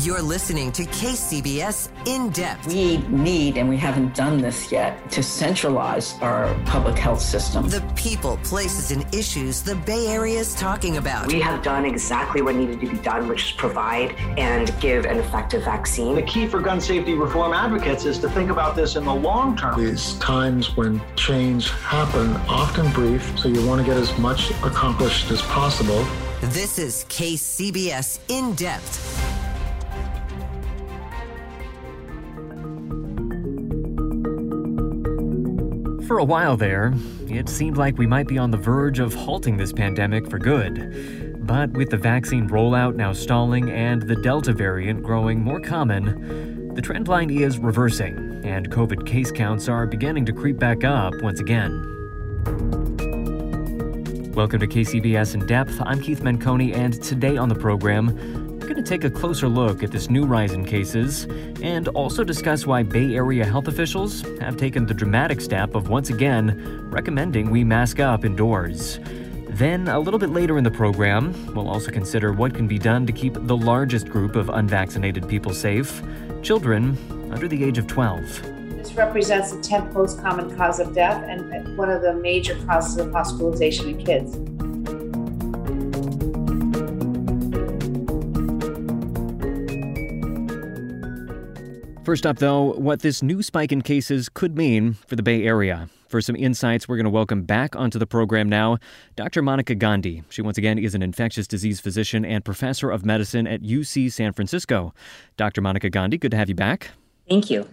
You're listening to KCBS In Depth. We need, and we haven't done this yet, to centralize our public health system. The people, places, and issues the Bay Area is talking about. We have done exactly what needed to be done, which is provide and give an effective vaccine. The key for gun safety reform advocates is to think about this in the long term. These times when change happen, often brief, so you want to get as much accomplished as possible. This is KCBS In Depth. For a while there, it seemed like we might be on the verge of halting this pandemic for good. But with the vaccine rollout now stalling and the Delta variant growing more common, the trend line is reversing, and COVID case counts are beginning to creep back up once again. Welcome to KCBS In Depth. I'm Keith Menconi, and today on the program, we're going to take a closer look at this new rise in cases and also discuss why Bay Area health officials have taken the dramatic step of once again recommending we mask up indoors. Then, a little bit later in the program, we'll also consider what can be done to keep the largest group of unvaccinated people safe children under the age of 12 This represents the 10th most common cause of death and one of the major causes of hospitalization in kids. First up, though, what this new spike in cases could mean for the Bay Area. For some insights, we're going to welcome back onto the program now Dr. Monica Gandhi. She, once again, is an infectious disease physician and professor of medicine at UC San Francisco. Dr. Monica Gandhi, good to have you back. Thank you.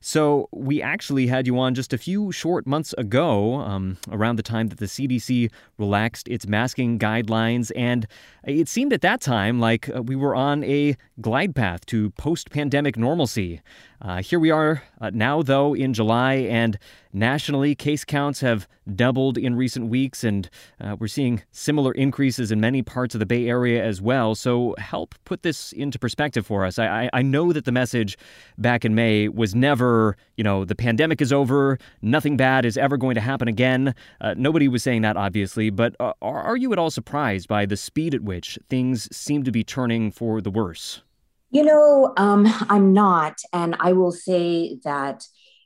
So, we actually had you on just a few short months ago, um, around the time that the CDC relaxed its masking guidelines. And it seemed at that time like uh, we were on a glide path to post pandemic normalcy. Uh, here we are uh, now, though, in July, and nationally, case counts have doubled in recent weeks, and uh, we're seeing similar increases in many parts of the Bay Area as well. So, help put this into perspective for us. I, I know that the message back in May was never, you know, the pandemic is over, nothing bad is ever going to happen again. Uh, nobody was saying that, obviously, but uh, are, are you at all surprised by the speed at which things seem to be turning for the worse? You know, um, I'm not. And I will say that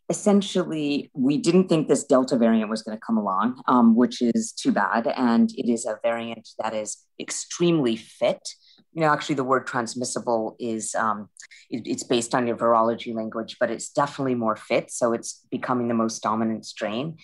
essentially we didn't think this Delta variant was going to come along, um, which is too bad. And it is a variant that is extremely fit. You know, actually, the word transmissible is um, it, it's based on your virology language, but it's definitely more fit. So it's becoming the most dominant strain.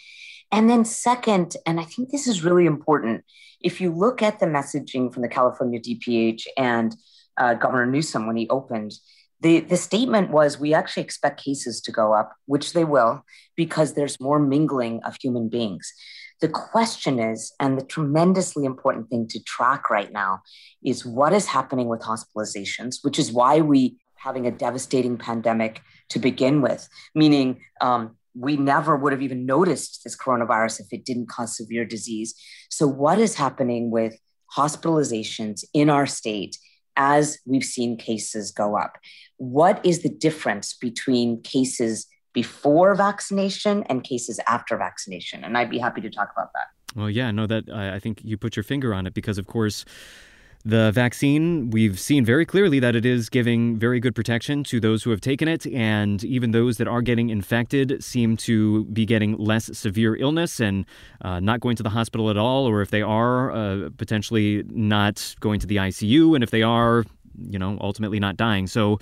And then, second, and I think this is really important, if you look at the messaging from the California DPH and uh, Governor Newsom when he opened, the, the statement was we actually expect cases to go up, which they will, because there's more mingling of human beings. The question is, and the tremendously important thing to track right now, is what is happening with hospitalizations, which is why we having a devastating pandemic to begin with, meaning um, we never would have even noticed this coronavirus if it didn't cause severe disease. So, what is happening with hospitalizations in our state as we've seen cases go up. What is the difference between cases before vaccination and cases after vaccination? And I'd be happy to talk about that. Well, yeah, no, that I think you put your finger on it because, of course, the vaccine, we've seen very clearly that it is giving very good protection to those who have taken it, and even those that are getting infected seem to be getting less severe illness and uh, not going to the hospital at all, or if they are, uh, potentially not going to the ICU, and if they are, you know, ultimately not dying. So,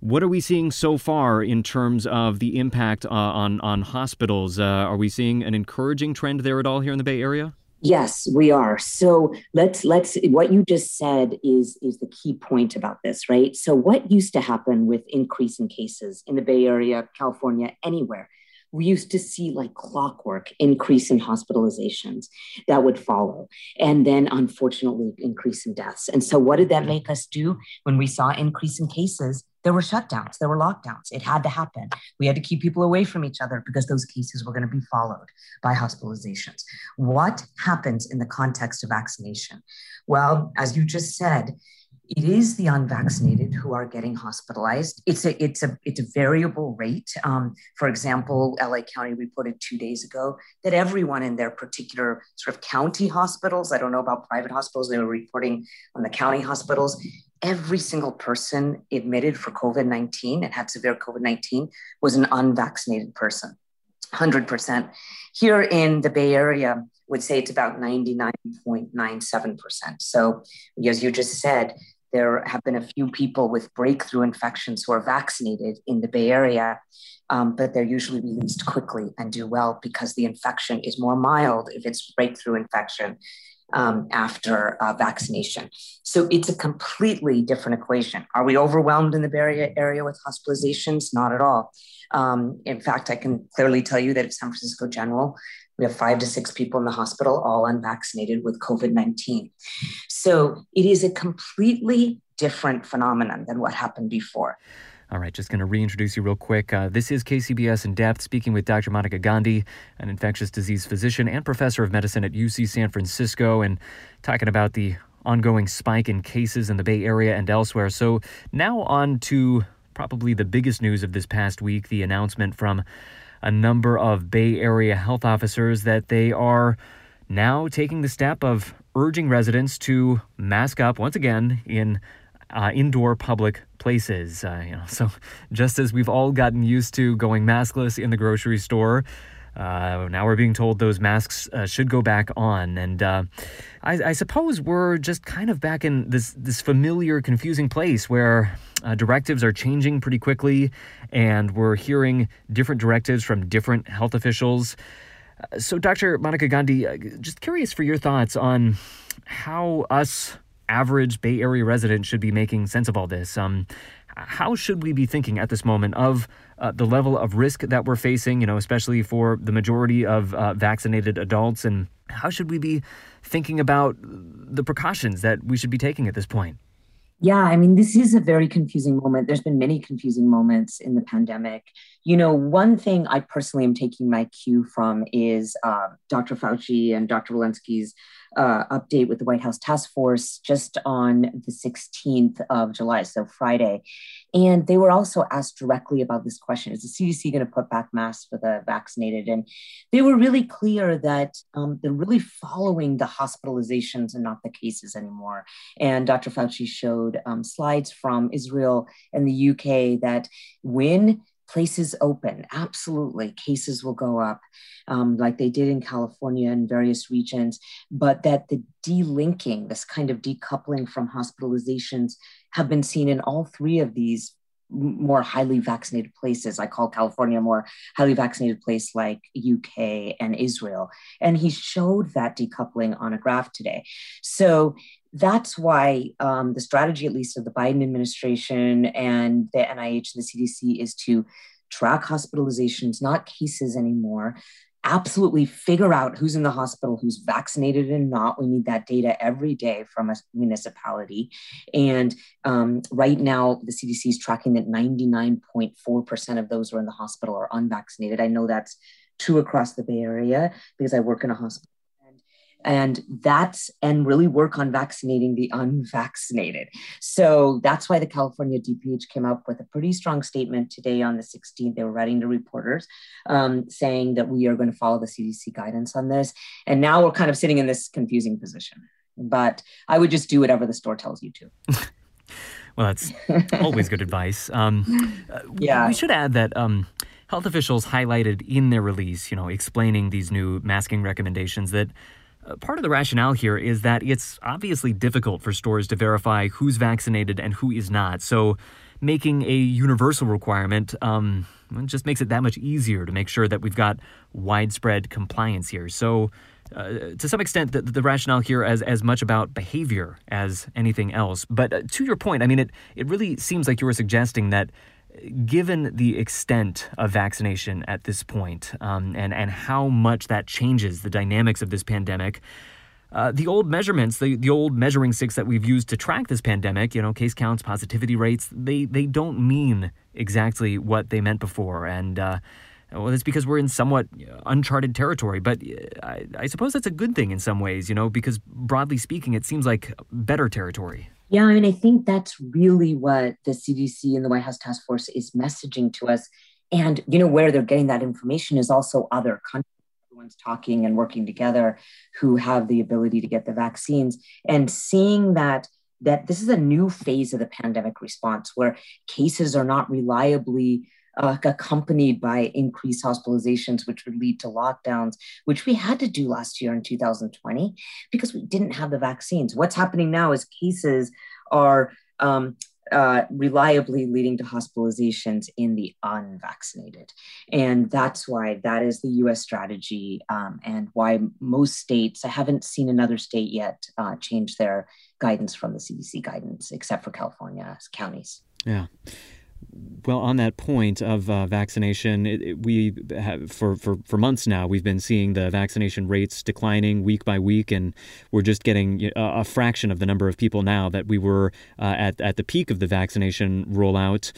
what are we seeing so far in terms of the impact uh, on on hospitals? Uh, are we seeing an encouraging trend there at all here in the Bay Area? Yes, we are. So let's let's what you just said is is the key point about this, right? So what used to happen with increasing cases in the Bay Area, California, anywhere we used to see like clockwork increase in hospitalizations that would follow and then unfortunately increase in deaths. And so what did that make us do? When we saw increase in cases there were shutdowns there were lockdowns. It had to happen. We had to keep people away from each other because those cases were going to be followed by hospitalizations. What happens in the context of vaccination? Well as you just said it is the unvaccinated who are getting hospitalized. It's a it's a it's a variable rate. Um, for example, LA County reported two days ago that everyone in their particular sort of county hospitals, I don't know about private hospitals, they were reporting on the county hospitals. Every single person admitted for COVID 19 and had severe COVID 19 was an unvaccinated person, 100%. Here in the Bay Area, would say it's about 99.97%. So, as you just said, there have been a few people with breakthrough infections who are vaccinated in the Bay Area, um, but they're usually released quickly and do well because the infection is more mild if it's breakthrough infection um, after uh, vaccination. So it's a completely different equation. Are we overwhelmed in the Bay Area, with hospitalizations? Not at all. Um, in fact, I can clearly tell you that at San Francisco General, we have five to six people in the hospital, all unvaccinated with COVID 19. So it is a completely different phenomenon than what happened before. All right, just going to reintroduce you real quick. Uh, this is KCBS in depth, speaking with Dr. Monica Gandhi, an infectious disease physician and professor of medicine at UC San Francisco, and talking about the ongoing spike in cases in the Bay Area and elsewhere. So now on to probably the biggest news of this past week the announcement from a number of Bay Area health officers that they are now taking the step of urging residents to mask up once again in uh, indoor public places. Uh, you know, so just as we've all gotten used to going maskless in the grocery store, uh, now we're being told those masks uh, should go back on, and uh, I, I, suppose we're just kind of back in this this familiar, confusing place where uh, directives are changing pretty quickly, and we're hearing different directives from different health officials. Uh, so, Dr. Monica Gandhi, uh, just curious for your thoughts on how us average Bay Area resident should be making sense of all this. Um, how should we be thinking at this moment of uh, the level of risk that we're facing, you know, especially for the majority of uh, vaccinated adults? And how should we be thinking about the precautions that we should be taking at this point? Yeah, I mean, this is a very confusing moment. There's been many confusing moments in the pandemic. You know, one thing I personally am taking my cue from is uh, Dr. Fauci and Dr. Walensky's uh, update with the White House task force just on the 16th of July, so Friday. And they were also asked directly about this question Is the CDC going to put back masks for the vaccinated? And they were really clear that um, they're really following the hospitalizations and not the cases anymore. And Dr. Fauci showed um, slides from Israel and the UK that when places open, absolutely, cases will go up um, like they did in California and various regions, but that the delinking, this kind of decoupling from hospitalizations, have been seen in all three of these more highly vaccinated places. I call California a more highly vaccinated place like UK and Israel. And he showed that decoupling on a graph today. So that's why um, the strategy, at least of the Biden administration and the NIH and the CDC, is to track hospitalizations, not cases anymore. Absolutely figure out who's in the hospital, who's vaccinated and not. We need that data every day from a municipality. And um, right now, the CDC is tracking that 99.4% of those who are in the hospital are unvaccinated. I know that's true across the Bay Area because I work in a hospital and that's and really work on vaccinating the unvaccinated. So that's why the california dph came up with a pretty strong statement today on the 16th they were writing to reporters um, saying that we are going to follow the cdc guidance on this. And now we're kind of sitting in this confusing position but i would just do whatever the store tells you to. Well that's always good advice. Um, yeah. we should add that um, health officials highlighted in their release you know explaining these new masking recommendations that Uh, part of the rationale here is that it's obviously difficult for stores to verify who's vaccinated and who is not. So, making a universal requirement um, just makes it that much easier to make sure that we've got widespread compliance here. So, uh, to some extent, the, the, rationale here is as as much about behavior as anything else. But uh, to your point, I mean, it it really seems like you were suggesting that. Given the extent of vaccination at this point, um, and and how much that changes the dynamics of this pandemic, uh, the old measurements, the, the old measuring sticks that we've used to track this pandemic, you know, case counts, positivity rates, they they don't mean exactly what they meant before, and uh, well, it's because we're in somewhat uncharted territory, but uh, I, I, suppose that's a good thing in some ways, you know, because broadly speaking, it seems like better territory. Yeah, I mean, I think that's really what the CDC and the White House Task Force is messaging to us. And, you know, where they're getting that information is also other countries. Everyone's talking and working together who have the ability to get the vaccines and seeing that that this is a new phase of the pandemic response where cases are not reliably uh, accompanied by increased hospitalizations, which would lead to lockdowns, which we had to do last year in 2020 because we didn't have the vaccines. What's happening now is cases are um, uh, reliably leading to hospitalizations in the unvaccinated. And that's why that is the US strategy um, and why most states, I haven't seen another state yet uh, change their guidance from the CDC guidance, except for California counties. Yeah. Well, on that point of uh, vaccination, it, it, we have for, for, for months now we've been seeing the vaccination rates declining week by week, and we're just getting a, a fraction of the number of people now that we were uh, at at the peak of the vaccination rollout.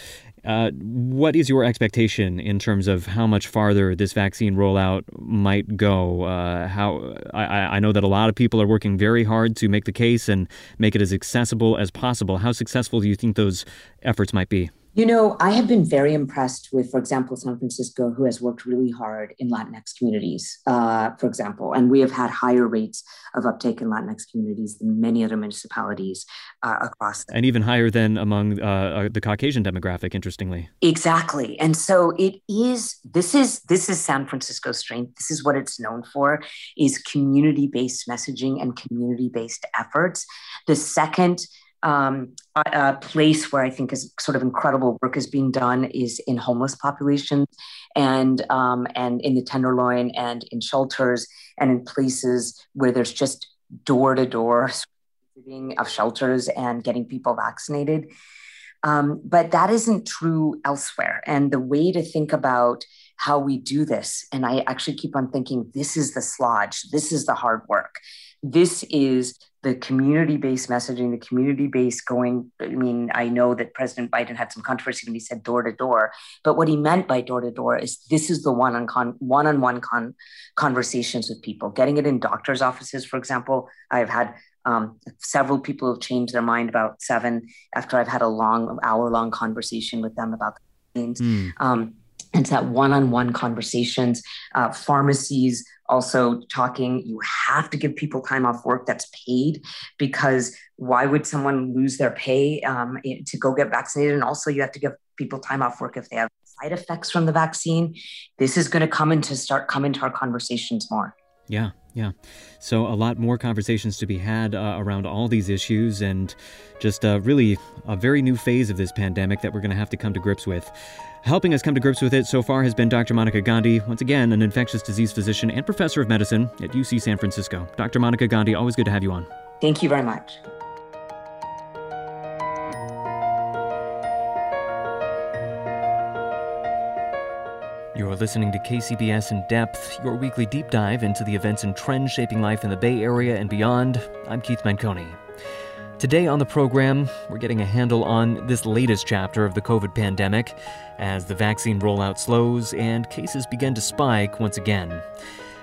Uh, what is your expectation in terms of how much farther this vaccine rollout might go? Uh, how I, I know that a lot of people are working very hard to make the case and make it as accessible as possible. How successful do you think those efforts might be? You know, I have been very impressed with, for example, San Francisco, who has worked really hard in Latinx communities, uh, for example, and we have had higher rates of uptake in Latinx communities than many other municipalities uh, across. And even higher than among uh, uh, the Caucasian demographic, interestingly. Exactly, and so it is. This is this is San Francisco's strength. This is what it's known for: is community-based messaging and community-based efforts. The second um, a, place where I think is sort of incredible work is being done is in homeless populations and um, and in the Tenderloin and in shelters and in places where there's just door to door of shelters and getting people vaccinated. Um, but that isn't true elsewhere. And the way to think about how we do this, and I actually keep on thinking, this is the slodge, this is the hard work. This is the community based messaging, the community based going. I mean, I know that President Biden had some controversy when he said door to door, but what he meant by door to door is this is the one on con, one on one con, conversations with people, getting it in doctors' offices, for example. I've had um, several people have changed their mind about seven after I've had a long hour long conversation with them about the things. Mm. Um, it's that one-on-one conversations uh, pharmacies also talking you have to give people time off work that's paid because why would someone lose their pay um, to go get vaccinated? And also you have to give people time off work if they have side effects from the vaccine. This is going to come into start come into our conversations more. Yeah yeah. So, a lot more conversations to be had uh, around all these issues, and just uh, really a very new phase of this pandemic that we're going to have to come to grips with. Helping us come to grips with it so far has been Dr. Monica Gandhi, once again, an infectious disease physician and professor of medicine at UC San Francisco. Dr. Monica Gandhi, always good to have you on. Thank you very much. You're listening to KCBS in Depth, your weekly deep dive into the events and trends shaping life in the Bay Area and beyond. I'm Keith Menconi. Today on the program, we're getting a handle on this latest chapter of the COVID pandemic as the vaccine rollout slows and cases begin to spike once again.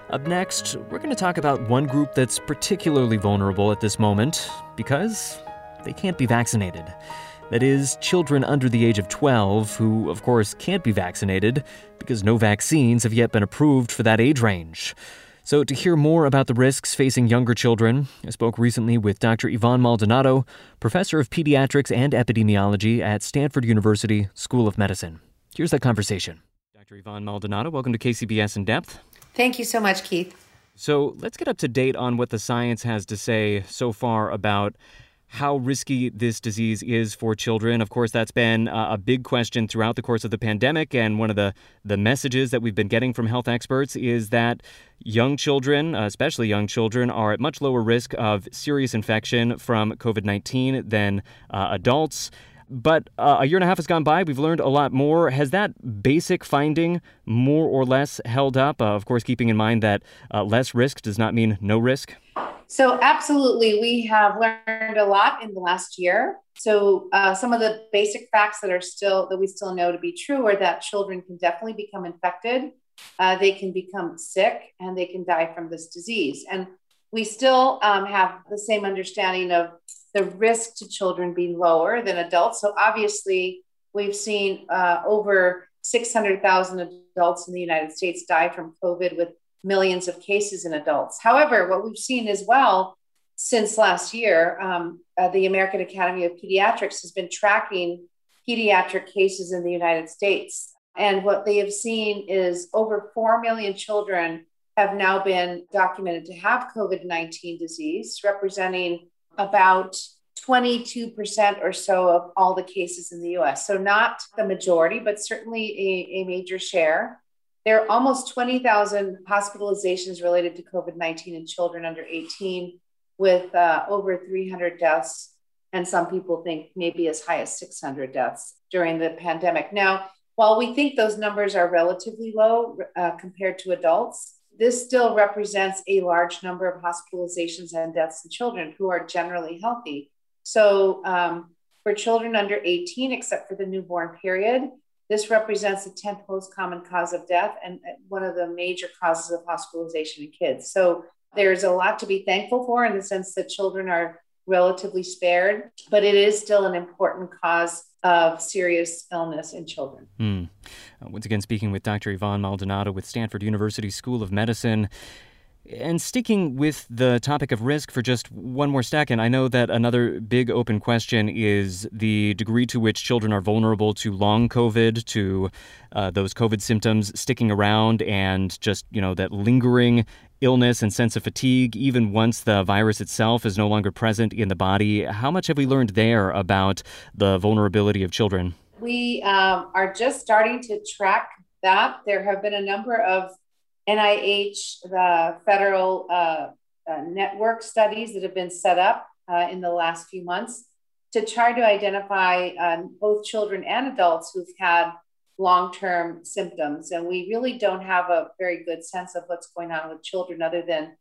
Up next, we're going to talk about one group that's particularly vulnerable at this moment because they can't be vaccinated. That is, children under the age of 12 who, of course, can't be vaccinated because no vaccines have yet been approved for that age range. So, to hear more about the risks facing younger children, I spoke recently with Dr. Yvonne Maldonado, professor of pediatrics and epidemiology at Stanford University School of Medicine. Here's that conversation. Dr. Yvonne Maldonado, welcome to KCBS in Depth. Thank you so much, Keith. So let's get up to date on what the science has to say so far about how risky this disease is for children. Of course, that's been a big question throughout the course of the pandemic. And one of the, the messages that we've been getting from health experts is that young children, especially young children, are at much lower risk of serious infection from COVID 19 than uh, adults. But uh, a year and a half has gone by. We've learned a lot more. Has that basic finding more or less held up? Uh, of course, keeping in mind that uh, less risk does not mean no risk. So, absolutely, we have learned a lot in the last year. So, uh, some of the basic facts that are still that we still know to be true are that children can definitely become infected, uh, they can become sick, and they can die from this disease. And we still um, have the same understanding of the risk to children being lower than adults. So, obviously, we've seen uh, over 600,000 adults in the United States die from COVID with millions of cases in adults. However, what we've seen as well since last year, um, uh, the American Academy of Pediatrics has been tracking pediatric cases in the United States. And what they have seen is over 4 million children have now been documented to have COVID 19 disease, representing about 22% or so of all the cases in the US. So, not the majority, but certainly a, a major share. There are almost 20,000 hospitalizations related to COVID 19 in children under 18, with uh, over 300 deaths, and some people think maybe as high as 600 deaths during the pandemic. Now, while we think those numbers are relatively low uh, compared to adults, this still represents a large number of hospitalizations and deaths in children who are generally healthy. So, um, for children under 18, except for the newborn period, this represents the 10th most common cause of death and one of the major causes of hospitalization in kids. So there's a lot to be thankful for in the sense that children are relatively spared, but it is still an important cause of serious illness in children. Mm. Once again, speaking with Dr. Yvonne Maldonado with Stanford University School of Medicine. And sticking with the topic of risk for just one more second, I know that another big open question is the degree to which children are vulnerable to long COVID, to uh, those COVID symptoms sticking around, and just, you know, that lingering illness and sense of fatigue, even once the virus itself is no longer present in the body. How much have we learned there about the vulnerability of children? We um, are just starting to track that. There have been a number of NIH, the federal uh, uh, network studies that have been set up uh, in the last few months to try to identify um, both children and adults who've had long term symptoms. And we really don't have a very good sense of what's going on with children other than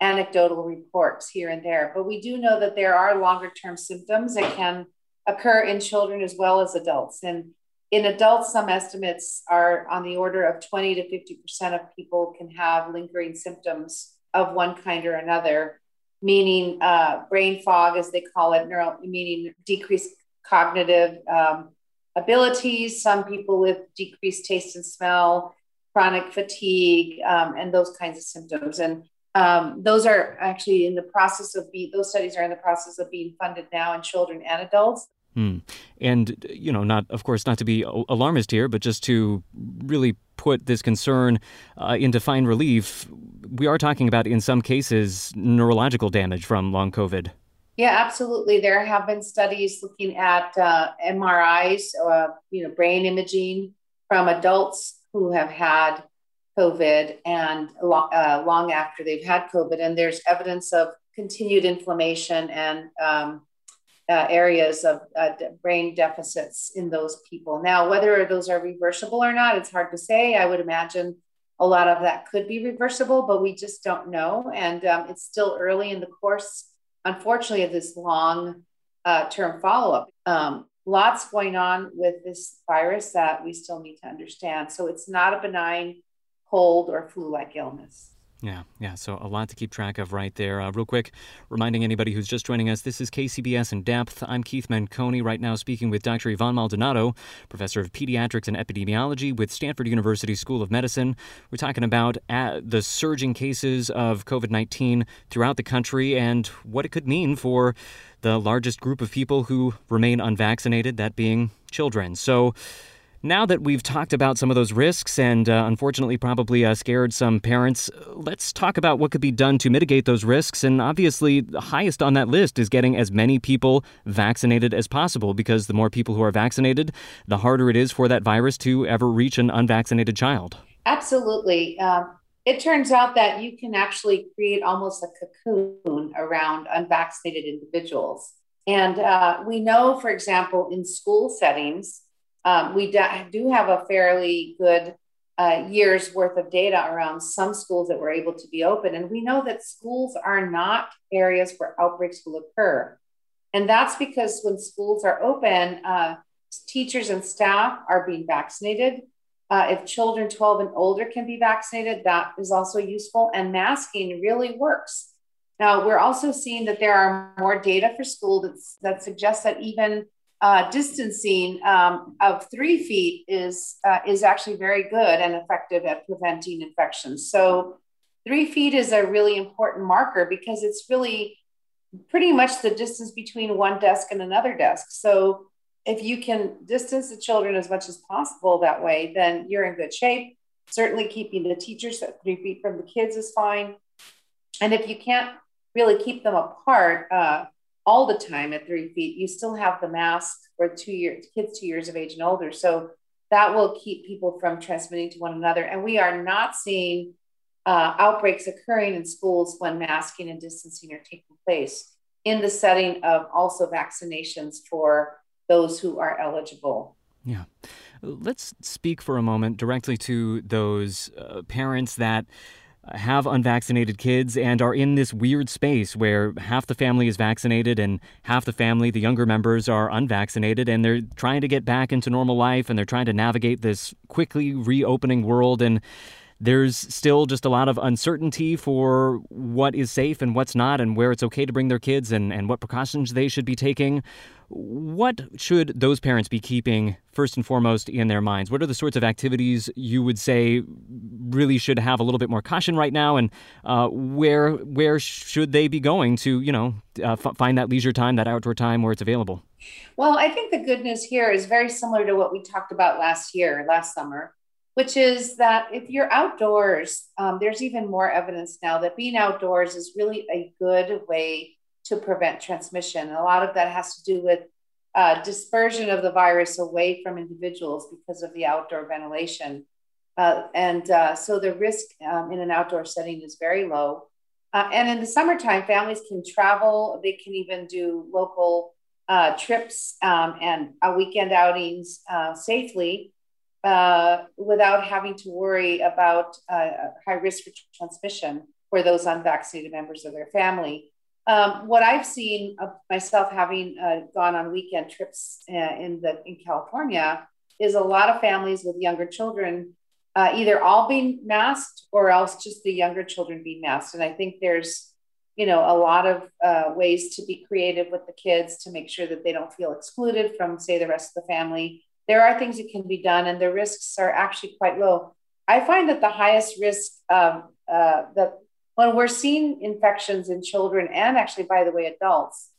anecdotal reports here and there. But we do know that there are longer term symptoms that can occur in children as well as adults. And in adults, some estimates are on the order of 20 to 50% of people can have lingering symptoms of one kind or another, meaning uh, brain fog, as they call it, neural, meaning decreased cognitive um, abilities, some people with decreased taste and smell, chronic fatigue, um, and those kinds of symptoms. And um, those are actually in the process of being, those studies are in the process of being funded now in children and adults. Hmm. And, you know, not, of course, not to be alarmist here, but just to really put this concern uh, into fine relief, we are talking about, in some cases, neurological damage from long COVID. Yeah, absolutely. There have been studies looking at uh, MRIs, uh, you know, brain imaging from adults who have had COVID and long, uh, long after they've had COVID, and there's evidence of continued inflammation and um, uh, areas of uh, brain deficits in those people. Now, whether those are reversible or not, it's hard to say. I would imagine a lot of that could be reversible, but we just don't know. And um, it's still early in the course, unfortunately, of this long uh, term follow up. Um, lots going on with this virus that we still need to understand. So it's not a benign cold or flu like illness. Yeah, yeah. So a lot to keep track of right there. Uh, real quick, reminding anybody who's just joining us, this is KCBS in depth. I'm Keith Menconi, right now speaking with Dr. Yvonne Maldonado, professor of pediatrics and epidemiology with Stanford University School of Medicine. We're talking about uh, the surging cases of COVID 19 throughout the country and what it could mean for the largest group of people who remain unvaccinated, that being children. So, Now that we've talked about some of those risks and uh, unfortunately probably uh, scared some parents, let's talk about what could be done to mitigate those risks. And obviously, the highest on that list is getting as many people vaccinated as possible because the more people who are vaccinated, the harder it is for that virus to ever reach an unvaccinated child. Absolutely. Um, it turns out that you can actually create almost a cocoon around unvaccinated individuals. And uh, we know, for example, in school settings, um, we do have a fairly good uh, year's worth of data around some schools that were able to be open. And we know that schools are not areas where outbreaks will occur. And that's because when schools are open, uh, teachers and staff are being vaccinated. Uh, if children 12 and older can be vaccinated, that is also useful. And masking really works. Now, we're also seeing that there are more data for school that suggests that even uh, distancing um, of three feet is uh, is actually very good and effective at preventing infections. So three feet is a really important marker because it's really pretty much the distance between one desk and another desk. So if you can distance the children as much as possible that way, then you're in good shape. Certainly keeping the teachers at three feet from the kids is fine. And if you can't really keep them apart, uh, all the time at three feet, you still have the mask for two years, kids two years of age and older. So that will keep people from transmitting to one another. And we are not seeing uh, outbreaks occurring in schools when masking and distancing are taking place in the setting of also vaccinations for those who are eligible. Yeah. Let's speak for a moment directly to those uh, parents that have unvaccinated kids and are in this weird space where half the family is vaccinated and half the family, the younger members, are unvaccinated and they're trying to get back into normal life and they're trying to navigate this quickly reopening world. And there's still just a lot of uncertainty for what is safe and what's not, and where it's okay to bring their kids and, and what precautions they should be taking. What should those parents be keeping first and foremost in their minds? What are the sorts of activities you would say really should have a little bit more caution right now, and uh, where where should they be going to, you know, uh, f- find that leisure time, that outdoor time where it's available? Well, I think the good news here is very similar to what we talked about last year, last summer which is that if you're outdoors, um, there's even more evidence now that being outdoors is really a good way to prevent transmission. And a lot of that has to do with uh, dispersion of the virus away from individuals because of the outdoor ventilation. Uh, and uh, so the risk um, in an outdoor setting is very low. Uh, and in the summertime, families can travel, they can even do local uh, trips um, and uh, weekend outings safely uh, without having to worry about uh, high risk for transmission for those unvaccinated members of their family. Um, what I've seen of myself having uh, gone on weekend trips uh, in the in California is a lot of families with younger children, uh, either all being masked or else just the younger children being masked. And I think there's you know a lot of uh, ways to be creative with the kids to make sure that they don't feel excluded from say the rest of the family there are things that can be done and the risks are actually quite low. I find that the highest risk um, uh, that when we're seeing infections in children and actually, by the way, adults,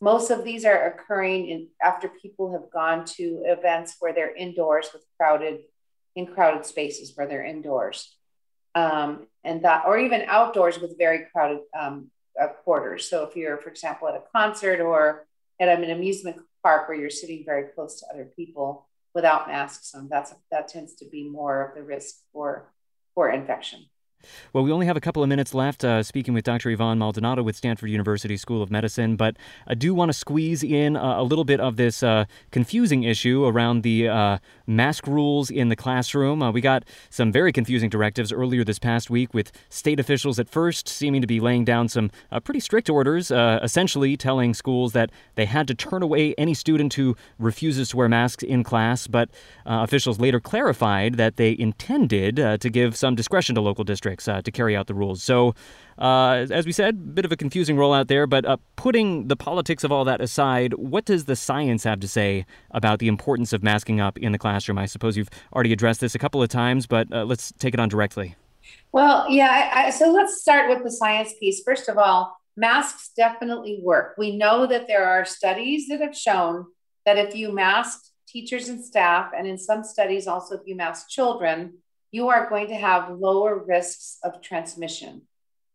most of these are occurring in, after people have gone to events where they're indoors with crowded, in crowded spaces where they're indoors, um, and that, or even outdoors with very crowded um, uh, quarters. So if you're, for example, at a concert or at an amusement park where you're sitting very close to other people, without masks on. That's that tends to be more of the risk for for infection. Well, we only have a couple of minutes left uh, speaking with Dr. Yvonne Maldonado with Stanford University School of Medicine, but I do want to squeeze in a, a little bit of this uh, confusing issue around the uh, mask rules in the classroom. Uh, we got some very confusing directives earlier this past week with state officials at first seeming to be laying down some uh, pretty strict orders, uh, essentially telling schools that they had to turn away any student who refuses to wear masks in class, but officials later clarified that they intended to give some discretion to local districts uh, to carry out the rules. So, uh, as we said, a bit of a confusing rollout there, but uh, putting the politics of all that aside, what does the science have to say about the importance of masking up in the classroom? I suppose you've already addressed this a couple of times, but uh, let's take it on directly. Well, yeah, I, I, so let's start with the science piece. First of all, masks definitely work. We know that there are studies that have shown that if you mask teachers and staff, and in some studies also if you mask children, you are going to have lower risks of transmission.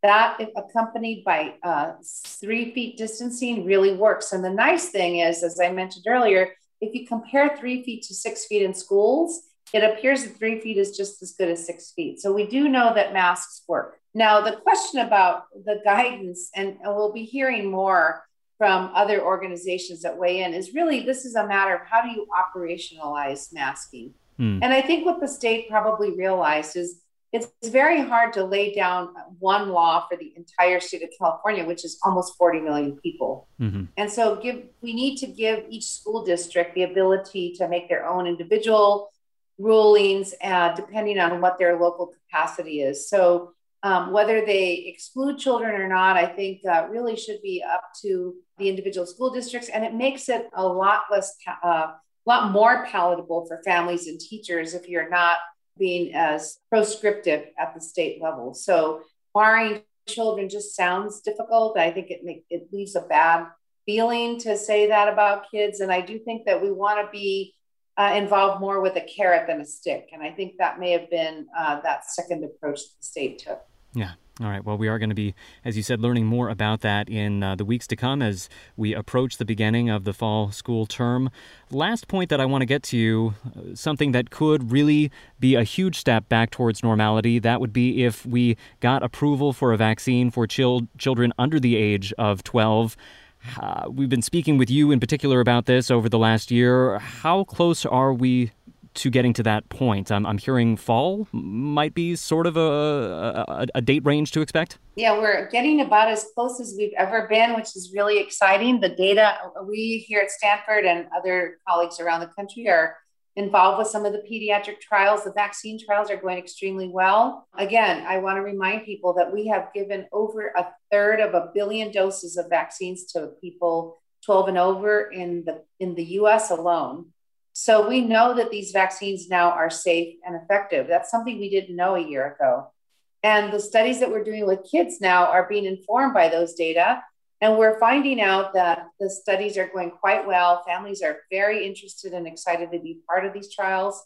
That, accompanied by uh, three feet distancing, really works. And the nice thing is, as I mentioned earlier, if you compare three feet to six feet in schools, it appears that three feet is just as good as six feet. So we do know that masks work. Now, the question about the guidance, and we'll be hearing more from other organizations that weigh in, is really this is a matter of how do you operationalize masking? Mm. And I think what the state probably realized is it's very hard to lay down one law for the entire state of California, which is almost 40 million people. Mm-hmm. And so give we need to give each school district the ability to make their own individual rulings uh, depending on what their local capacity is. So um, whether they exclude children or not, I think uh, really should be up to the individual school districts, and it makes it a lot less, uh, lot more palatable for families and teachers if you're not being as proscriptive at the state level. So barring children just sounds difficult. I think it make, it leaves a bad feeling to say that about kids, and I do think that we want to be uh, involved more with a carrot than a stick. And I think that may have been uh, that second approach the state took. Yeah. All right. Well, we are going to be, as you said, learning more about that in uh, the weeks to come as we approach the beginning of the fall school term. Last point that I want to get to you uh, something that could really be a huge step back towards normality. That would be if we got approval for a vaccine for chil- children under the age of 12. Uh, we've been speaking with you in particular about this over the last year. How close are we to getting to that point? I'm, I'm hearing fall might be sort of a, a, a, date range to expect. Yeah, we're getting about as close as we've ever been, which is really exciting. The data we here at Stanford and other colleagues around the country are involved with some of the pediatric trials. The vaccine trials are going extremely well. Again, I want to remind people that we have given over a third of a billion doses of vaccines to people 12 and over in the in the US alone. So we know that these vaccines now are safe and effective. That's something we didn't know a year ago. And the studies that we're doing with kids now are being informed by those data and we're finding out that the studies are going quite well. Families are very interested and excited to be part of these trials.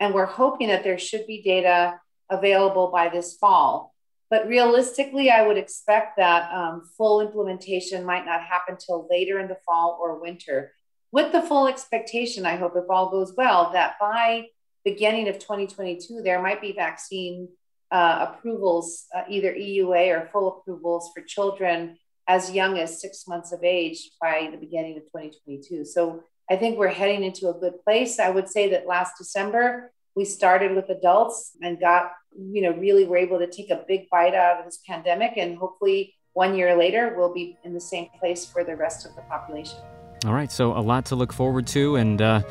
And we're hoping that there should be data available by this fall. But realistically, I would expect that um, full implementation might not happen till later in the fall or winter. With the full expectation, I hope if all goes well, that by beginning of 2022, there might be vaccine uh, approvals, uh, either EUA or full approvals for children as young as six months of age by the beginning of 2022. So I think we're heading into a good place. I would say that last December, we started with adults and got, you know, really were able to take a big bite out of this pandemic. And hopefully, one year later, we'll be in the same place for the rest of the population. All right. So, a lot to look forward to. And, uh,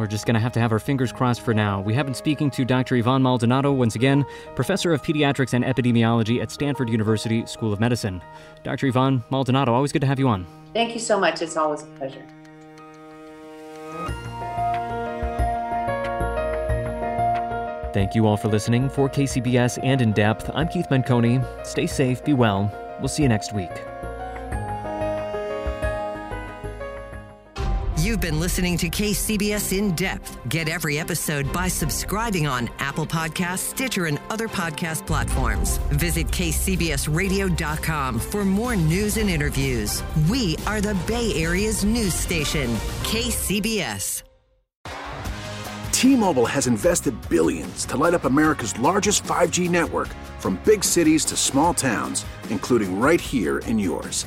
we're just going to have to have our fingers crossed for now. We have been speaking to Dr. Yvonne Maldonado, once again, professor of pediatrics and epidemiology at Stanford University School of Medicine. Dr. Yvonne Maldonado, always good to have you on. Thank you so much. It's always a pleasure. Thank you all for listening. For KCBS and In Depth, I'm Keith Menconi. Stay safe, be well. We'll see you next week. You've been listening to KCBS In Depth. Get every episode by subscribing on Apple Podcasts, Stitcher, and other podcast platforms. Visit kcbsradio.com for more news and interviews. We are the Bay Area's news station, KCBS. T-Mobile has invested billions to light up America's largest 5G network from big cities to small towns, including right here in yours.